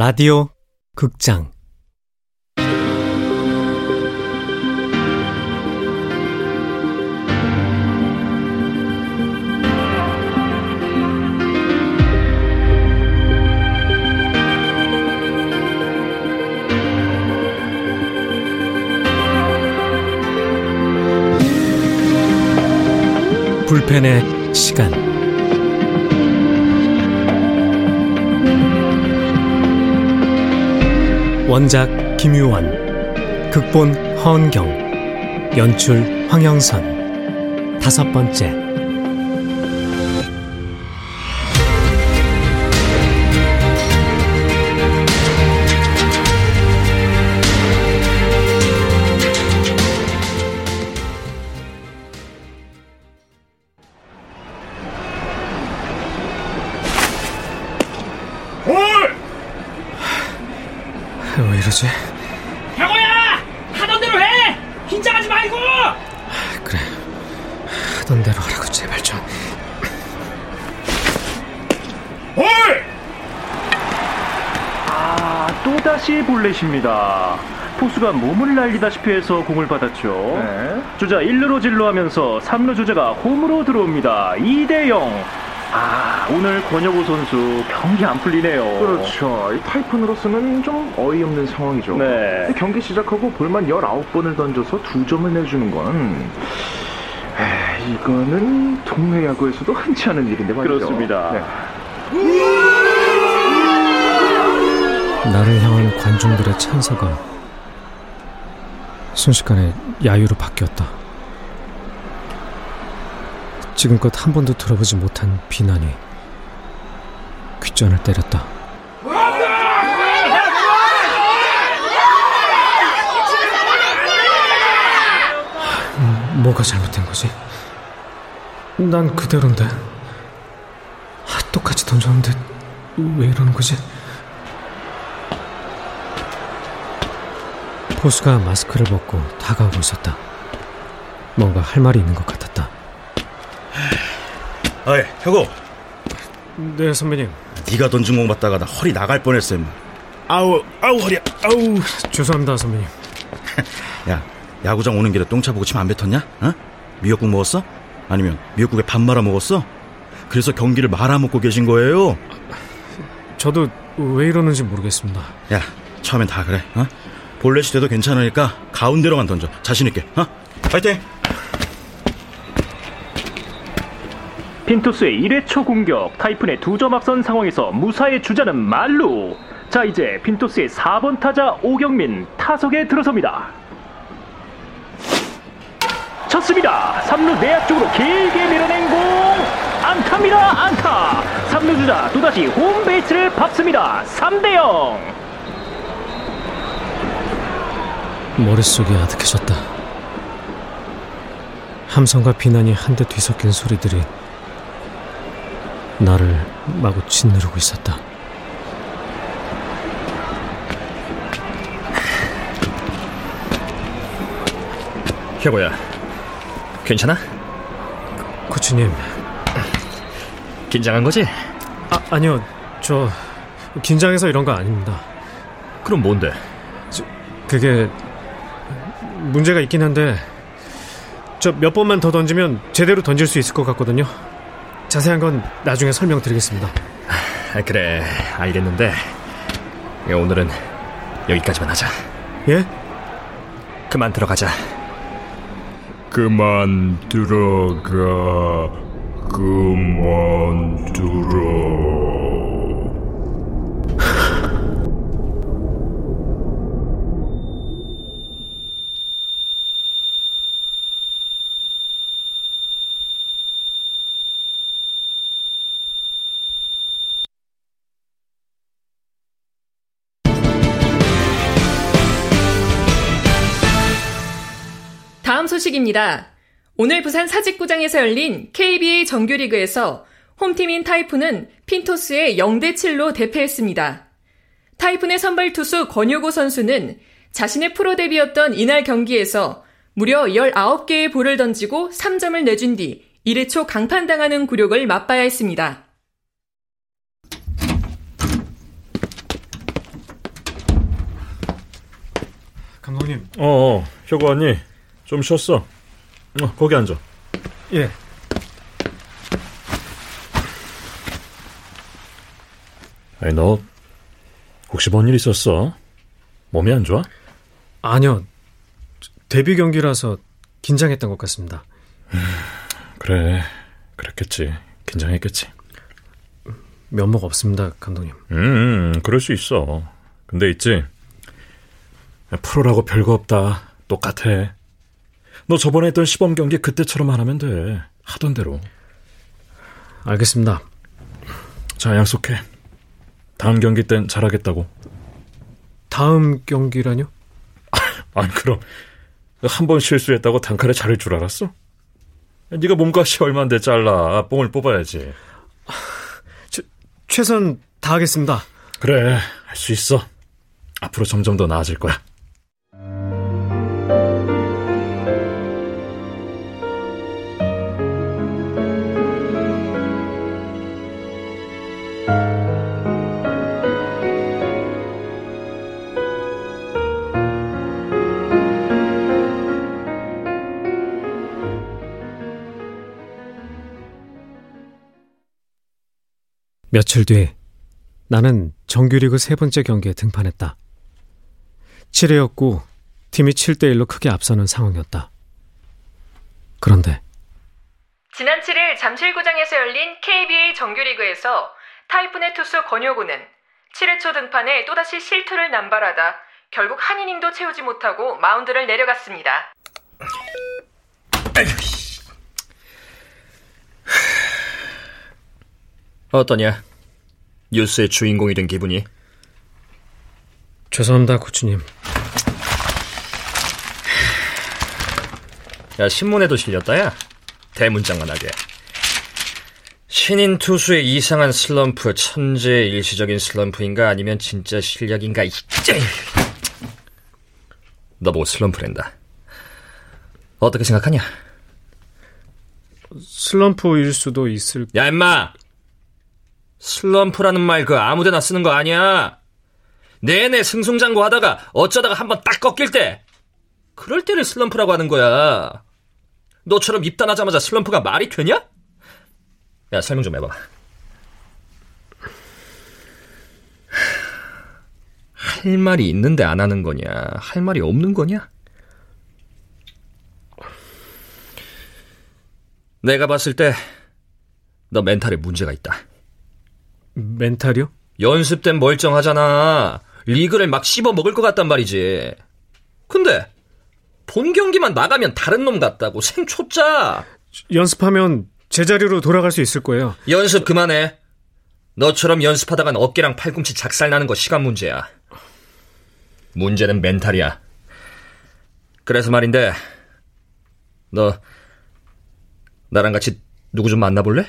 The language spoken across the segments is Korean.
라디오 극장. 불펜의 시간 원작 김유원 극본 허은경 연출 황영선. 다섯 번째 긴장하지 말고! 그래 하던 대로 하라고 제발 좀 볼! 아, 또다시 볼넷입니다. 포수가 몸을 날리다시피 해서 공을 받았죠. 네. 주자 1루로 진루하면서 3루 주자가 홈으로 들어옵니다. 2대 0. 아, 오늘 권혁우 선수 경기 안 풀리네요. 그렇죠. 이 타이푼으로서는 좀 어이없는 상황이죠. 네. 경기 시작하고 볼만 19번을 던져서 두 점을 내주는 건 에이, 이거는 동네 야구에서도 흔치 않은 일인데 말이죠. 그렇습니다. 네. 나를 향한 관중들의 찬사가 순식간에 야유로 바뀌었다. 지금껏 한 번도 들어보지 못한 비난이 귓전을 때렸다. 음, 뭐가 잘못된 거지? 난 그대로인데. 아, 똑같이 던졌는데 왜 이러는 거지? 포수가 마스크를 벗고 다가오고 있었다. 뭔가 할 말이 있는 것 같았다. 어이, 혁우, 네, 선배님. 네가 던진 공 받다가 나 허리 나갈 뻔했어. 임마. 아우, 아우 허리야, 아우. 죄송합니다, 선배님. 야, 야구장 오는 길에 똥차 보고 침 안 뱉었냐? 어? 미역국 먹었어? 아니면 미역국에 밥 말아 먹었어? 그래서 경기를 말아먹고 계신 거예요? 저도 왜 이러는지 모르겠습니다. 야, 처음엔 다 그래, 어? 볼넷이 돼도 괜찮으니까 가운데로만 던져. 자신 있게, 어? 파이팅! 핀투스의 1회 초 공격, 타이푼의 두점 앞선 상황에서 무사의 주자는 말루. 자, 이제 핀투스의 4번 타자 오경민 타석에 들어섭니다. 쳤습니다. 3루 내야 쪽으로 길게 밀어낸 공. 안타입니다. 안타. 3루 주자 또다시 홈베이스를 밟습니다. 3대 0. 머릿속이 아득해졌다. 함성과 비난이 한데 뒤섞인 소리들이 나를 마구 짓누르고 있었다. 혁오야, 괜찮아? 코치님, 긴장한 거지? 아, 아니요. 저 긴장해서 이런 거 아닙니다. 그럼 뭔데? 그게 문제가 있긴 한데 저 몇 번만 더 던지면 제대로 던질 수 있을 것 같거든요. 자세한 건 나중에 설명드리겠습니다. 아, 그래, 알겠는데 야, 오늘은 여기까지만 하자. 예? 그만 들어가자. 그만 들어가. 그만 들어. 다 소식입니다. 오늘 부산 사직구장에서 열린 KBA 정규리그에서 홈팀인 타이푼은 핀토스의 0대 7로 대패했습니다. 타이푼의 선발 투수 권효고 선수는 자신의 프로 데뷔였던 이날 경기에서 무려 19개의 볼을 던지고 3점을 내준 뒤 1회 초 강판당하는 굴욕을 맛봐야 했습니다. 감독님. 어, 어 효고 언니 좀 쉬었어. 어, 거기 앉아. 예. 아니 너 혹시 뭔 일 있었어? 몸이 안 좋아? 아니요. 데뷔 경기라서 긴장했던 것 같습니다. 그래, 그랬겠지. 긴장했겠지. 면목 없습니다, 감독님. 음, 그럴 수 있어. 근데 있지. 프로라고 별거 없다. 똑같아. 너 저번에 했던 시범 경기 그때처럼만 하면 돼. 하던 대로. 알겠습니다. 자, 약속해. 다음 경기 땐 잘하겠다고. 다음 경기라뇨? 아니, 그럼 한 번 실수했다고 단칼에 잘할 줄 알았어? 네가 몸값이 얼만데 잘라. 뽕을 뽑아야지. 최, 최선 다하겠습니다. 그래, 할 수 있어. 앞으로 점점 더 나아질 거야. 며칠 뒤 나는 정규리그 세 번째 경기에 등판했다. 7회였고 팀이 7대1로 크게 앞서는 상황이었다. 그런데 지난 7일 잠실구장에서 열린 KBA 정규리그에서 타이푼의 투수 권효구는 7회 초 등판에 또다시 실투를 남발하다 결국 한 이닝도 채우지 못하고 마운드를 내려갔습니다. 어떠냐? 뉴스의 주인공이 된 기분이? 죄송합니다, 코치님. 야, 신문에도 실렸다, 야. 대문짝만하게. 신인 투수의 이상한 슬럼프, 천재의 일시적인 슬럼프인가 아니면 진짜 실력인가, 이 너보고 슬럼프랜다. 어떻게 생각하냐? 슬럼프일 수도 있을... 야, 임마! 슬럼프라는 말 그 아무데나 쓰는 거 아니야. 내내 승승장구 하다가 어쩌다가 한번 딱 꺾일 때 그럴 때를 슬럼프라고 하는 거야. 너처럼 입단하자마자 슬럼프가 말이 되냐? 야, 설명 좀 해봐. 할 말이 있는데 안 하는 거냐? 할 말이 없는 거냐? 내가 봤을 때 너 멘탈에 문제가 있다. 멘탈이요? 연습 땐 멀쩡하잖아. 리그를 막 씹어 먹을 것 같단 말이지. 근데 본 경기만 나가면 다른 놈 같다고 생초짜. 연습하면 제자리로 돌아갈 수 있을 거예요. 연습 그만해. 너처럼 연습하다간 어깨랑 팔꿈치 작살 나는 거 시간 문제야. 문제는 멘탈이야. 그래서 말인데, 너 나랑 같이 누구 좀 만나볼래?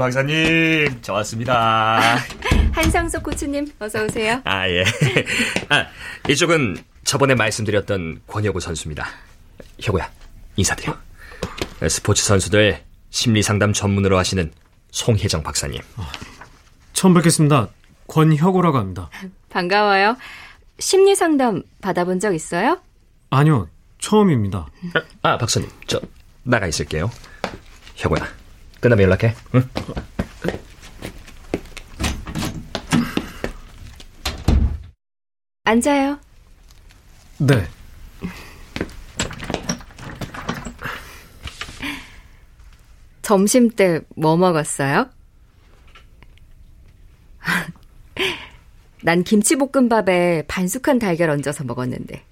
박사님, 저 왔습니다. 한상석 코치님, 어서 오세요. 아, 예. 아, 이쪽은 저번에 말씀드렸던 권혁우 선수입니다. 혁우야, 인사드려. 스포츠 선수들 심리 상담 전문으로 하시는 송혜정 박사님. 처음 뵙겠습니다. 권혁우라고 합니다. 반가워요. 심리 상담 받아본 적 있어요? 아니요, 처음입니다. 아, 박사님, 저 나가 있을게요. 혁우야, 끝나면 연락해. 응? 앉아요. 네. 점심 때 뭐 먹었어요? 난 김치볶음밥에 반숙한 달걀 얹어서 먹었는데.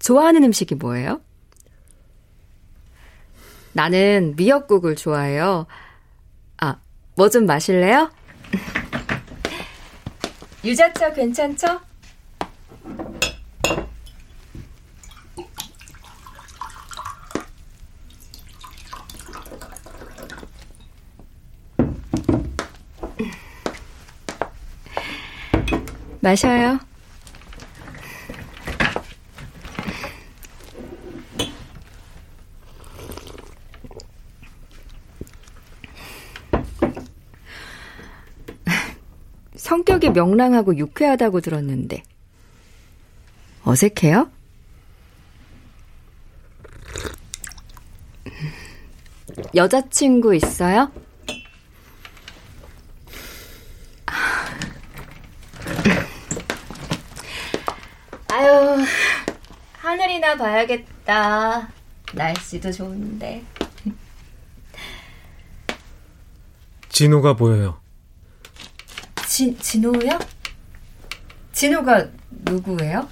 좋아하는 음식이 뭐예요? 나는 미역국을 좋아해요. 아, 뭐 좀 마실래요? 유자차 괜찮죠? 마셔요. 성격이 명랑하고 유쾌하다고 들었는데 어색해요? 여자친구 있어요? 아유, 하늘이나 봐야겠다. 날씨도 좋은데. 진호가 보여요. 진, 진호요? 진호가 누구예요?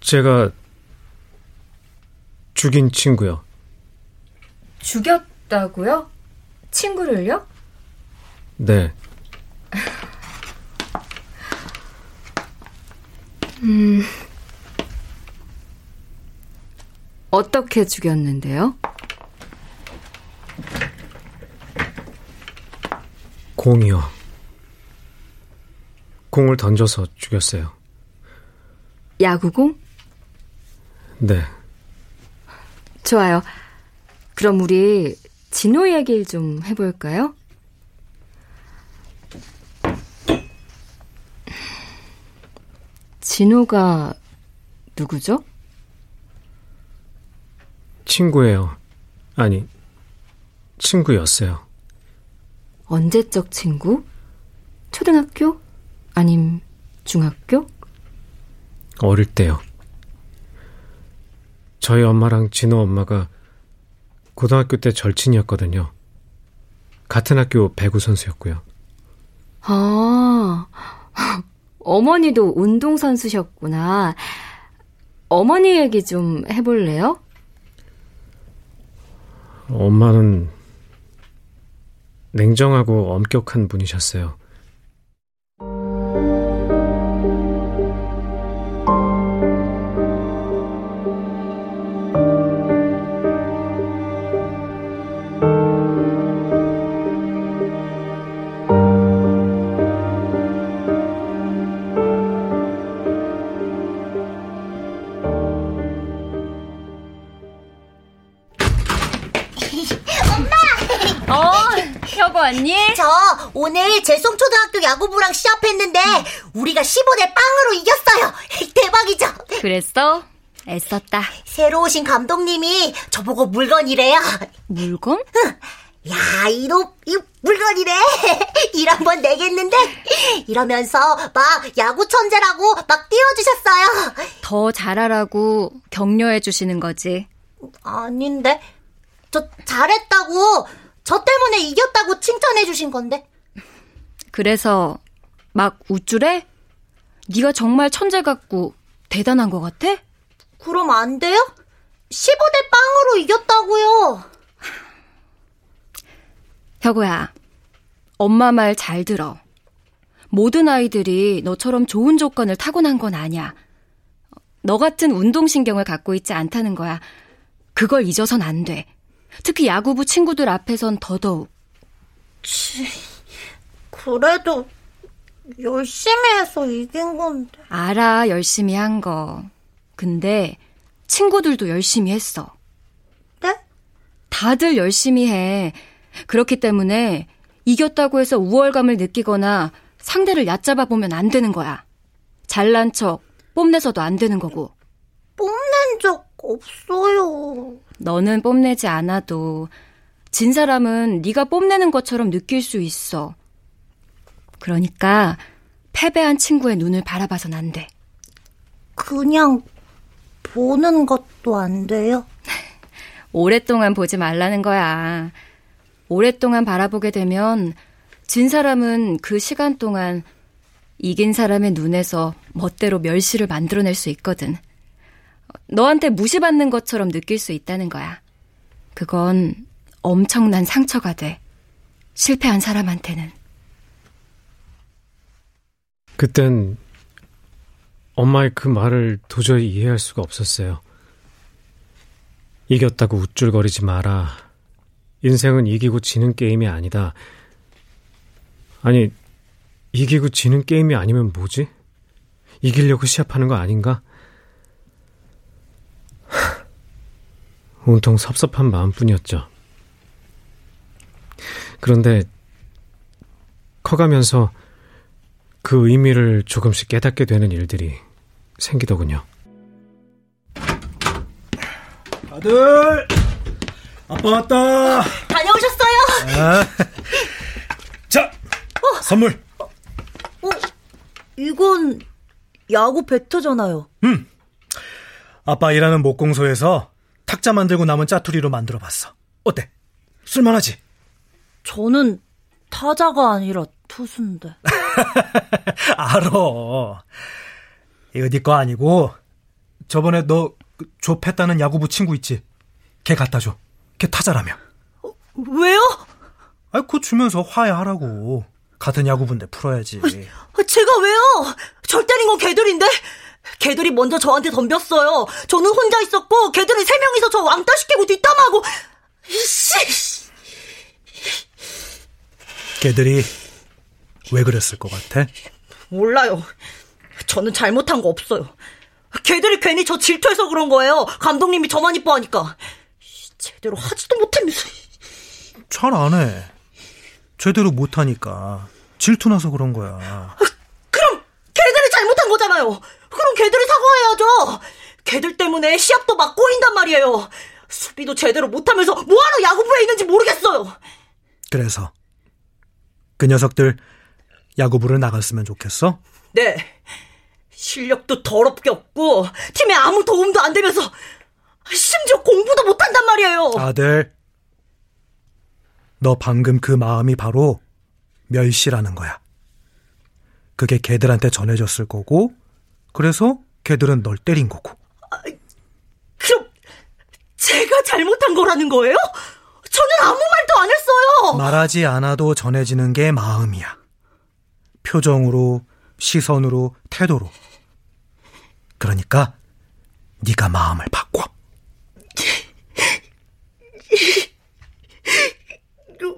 제가 죽인 친구요. 죽였다고요? 친구를요? 네. 음. 어떻게 죽였는데요? 공이요. 공을 던져서 죽였어요. 야구공? 네. 좋아요. 그럼 우리 진호 얘기를 좀 해볼까요? 진호가 누구죠? 친구예요. 아니, 친구였어요. 언제적 친구? 초등학교? 아님 중학교? 어릴 때요. 저희 엄마랑 진호 엄마가 고등학교 때 절친이었거든요. 같은 학교 배구 선수였고요. 아, 어머니도 운동선수셨구나. 어머니 얘기 좀 해볼래요? 엄마는 냉정하고 엄격한 분이셨어요. 야구부랑 시합했는데 우리가 15대 빵으로 이겼어요. 대박이죠? 그랬어? 애썼다. 새로 오신 감독님이 저보고 물건이래요. 물건? 응. 야, 이놈, 이 물건이래. 일 한번 내겠는데? 이러면서 막 야구 천재라고 막 띄워주셨어요. 더 잘하라고 격려해 주시는 거지. 아닌데. 저 잘했다고 저 때문에 이겼다고 칭찬해 주신 건데. 그래서 막 우쭐해? 네가 정말 천재 같고 대단한 것 같아? 그럼 안 돼요? 15대 빵으로 이겼다고요. 혁우야, 엄마 말 잘 들어. 모든 아이들이 너처럼 좋은 조건을 타고난 건 아니야. 너 같은 운동신경을 갖고 있지 않다는 거야. 그걸 잊어선 안 돼. 특히 야구부 친구들 앞에선 더더욱. 치, 그래도 열심히 해서 이긴 건데. 알아, 열심히 한 거. 근데 친구들도 열심히 했어. 네? 다들 열심히 해. 그렇기 때문에 이겼다고 해서 우월감을 느끼거나 상대를 얕잡아 보면 안 되는 거야. 잘난 척, 뽐내서도 안 되는 거고. 뽐낸 적 없어요. 너는 뽐내지 않아도 진 사람은 네가 뽐내는 것처럼 느낄 수 있어. 그러니까 패배한 친구의 눈을 바라봐선 안 돼. 그냥 보는 것도 안 돼요? 오랫동안 보지 말라는 거야. 오랫동안 바라보게 되면 진 사람은 그 시간 동안 이긴 사람의 눈에서 멋대로 멸시를 만들어낼 수 있거든. 너한테 무시받는 것처럼 느낄 수 있다는 거야. 그건 엄청난 상처가 돼. 실패한 사람한테는. 그땐 엄마의 그 말을 도저히 이해할 수가 없었어요. 이겼다고 우쭐거리지 마라. 인생은 이기고 지는 게임이 아니다. 아니, 이기고 지는 게임이 아니면 뭐지? 이기려고 시합하는 거 아닌가? 온통 섭섭한 마음뿐이었죠. 그런데 커가면서 그 의미를 조금씩 깨닫게 되는 일들이 생기더군요. 아들! 아빠 왔다! 다녀오셨어요? 아. 자! 어. 선물! 어, 이건 야구 배터잖아요. 음. 아빠 일하는 목공소에서 탁자 만들고 남은 짜투리로 만들어 봤어. 어때? 쓸만하지? 저는 타자가 아니라 투수인데. 알어. 이거 네거 아니고 저번에 너 좁했다는 야구부 친구 있지? 걔 갖다 줘. 걔 타자라며. 어, 왜요? 아, 그거 주면서 화해하라고. 같은 야구부인데 풀어야지. 아, 제가 왜요? 절 때린 건 걔들인데? 걔들이 먼저 저한테 덤볐어요. 저는 혼자 있었고 걔들은 세 명이서 저 왕따 시키고 뒷담하고. 씨. 걔들이 왜 그랬을 것 같아? 몰라요. 저는 잘못한 거 없어요. 걔들이 괜히 저 질투해서 그런 거예요. 감독님이 저만 이뻐하니까. 제대로 하지도 못하면서. 잘 안 해. 제대로 못하니까. 질투나서 그런 거야. 그럼 걔들이 잘못한 거잖아요. 그럼 걔들이 사과해야죠. 걔들 때문에 시합도 막 꼬인단 말이에요. 수비도 제대로 못하면서 뭐하러 야구부에 있는지 모르겠어요. 그래서 그 녀석들 야구부를 나갔으면 좋겠어? 네. 실력도 더럽게 없고 팀에 아무 도움도 안 되면서 심지어 공부도 못한단 말이에요. 아들, 너 방금 그 마음이 바로 멸시라는 거야. 그게 걔들한테 전해졌을 거고 그래서 걔들은 널 때린 거고. 아, 그럼 제가 잘못한 거라는 거예요? 저는 아무 말도 안 했어요. 말하지 않아도 전해지는 게 마음이야. 표정으로, 시선으로, 태도로. 그러니까 네가 마음을 바꿔.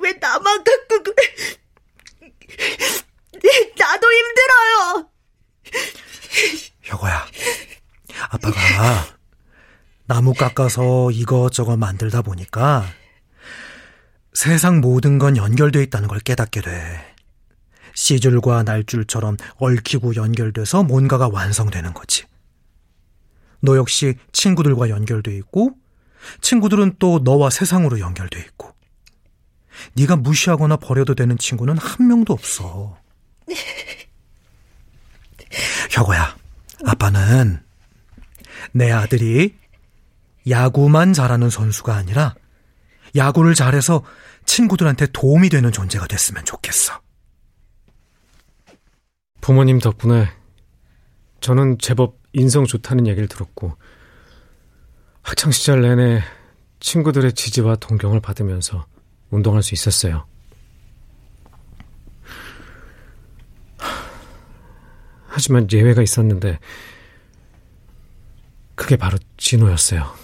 왜 나만 갖고 그래? 나도 힘들어요. 여거야, 아빠가 나무 깎아서 이것저것 만들다 보니까 세상 모든 건 연결돼 있다는 걸 깨닫게 돼. 씨줄과 날줄처럼 얽히고 연결돼서 뭔가가 완성되는 거지. 너 역시 친구들과 연결돼 있고 친구들은 또 너와 세상으로 연결돼 있고 네가 무시하거나 버려도 되는 친구는 한 명도 없어. 혁오야, 아빠는 내 아들이 야구만 잘하는 선수가 아니라 야구를 잘해서 친구들한테 도움이 되는 존재가 됐으면 좋겠어. 부모님 덕분에 저는 제법 인성 좋다는 얘기를 들었고 학창시절 내내 친구들의 지지와 동경을 받으면서 운동할 수 있었어요. 하지만 예외가 있었는데 그게 바로 진호였어요.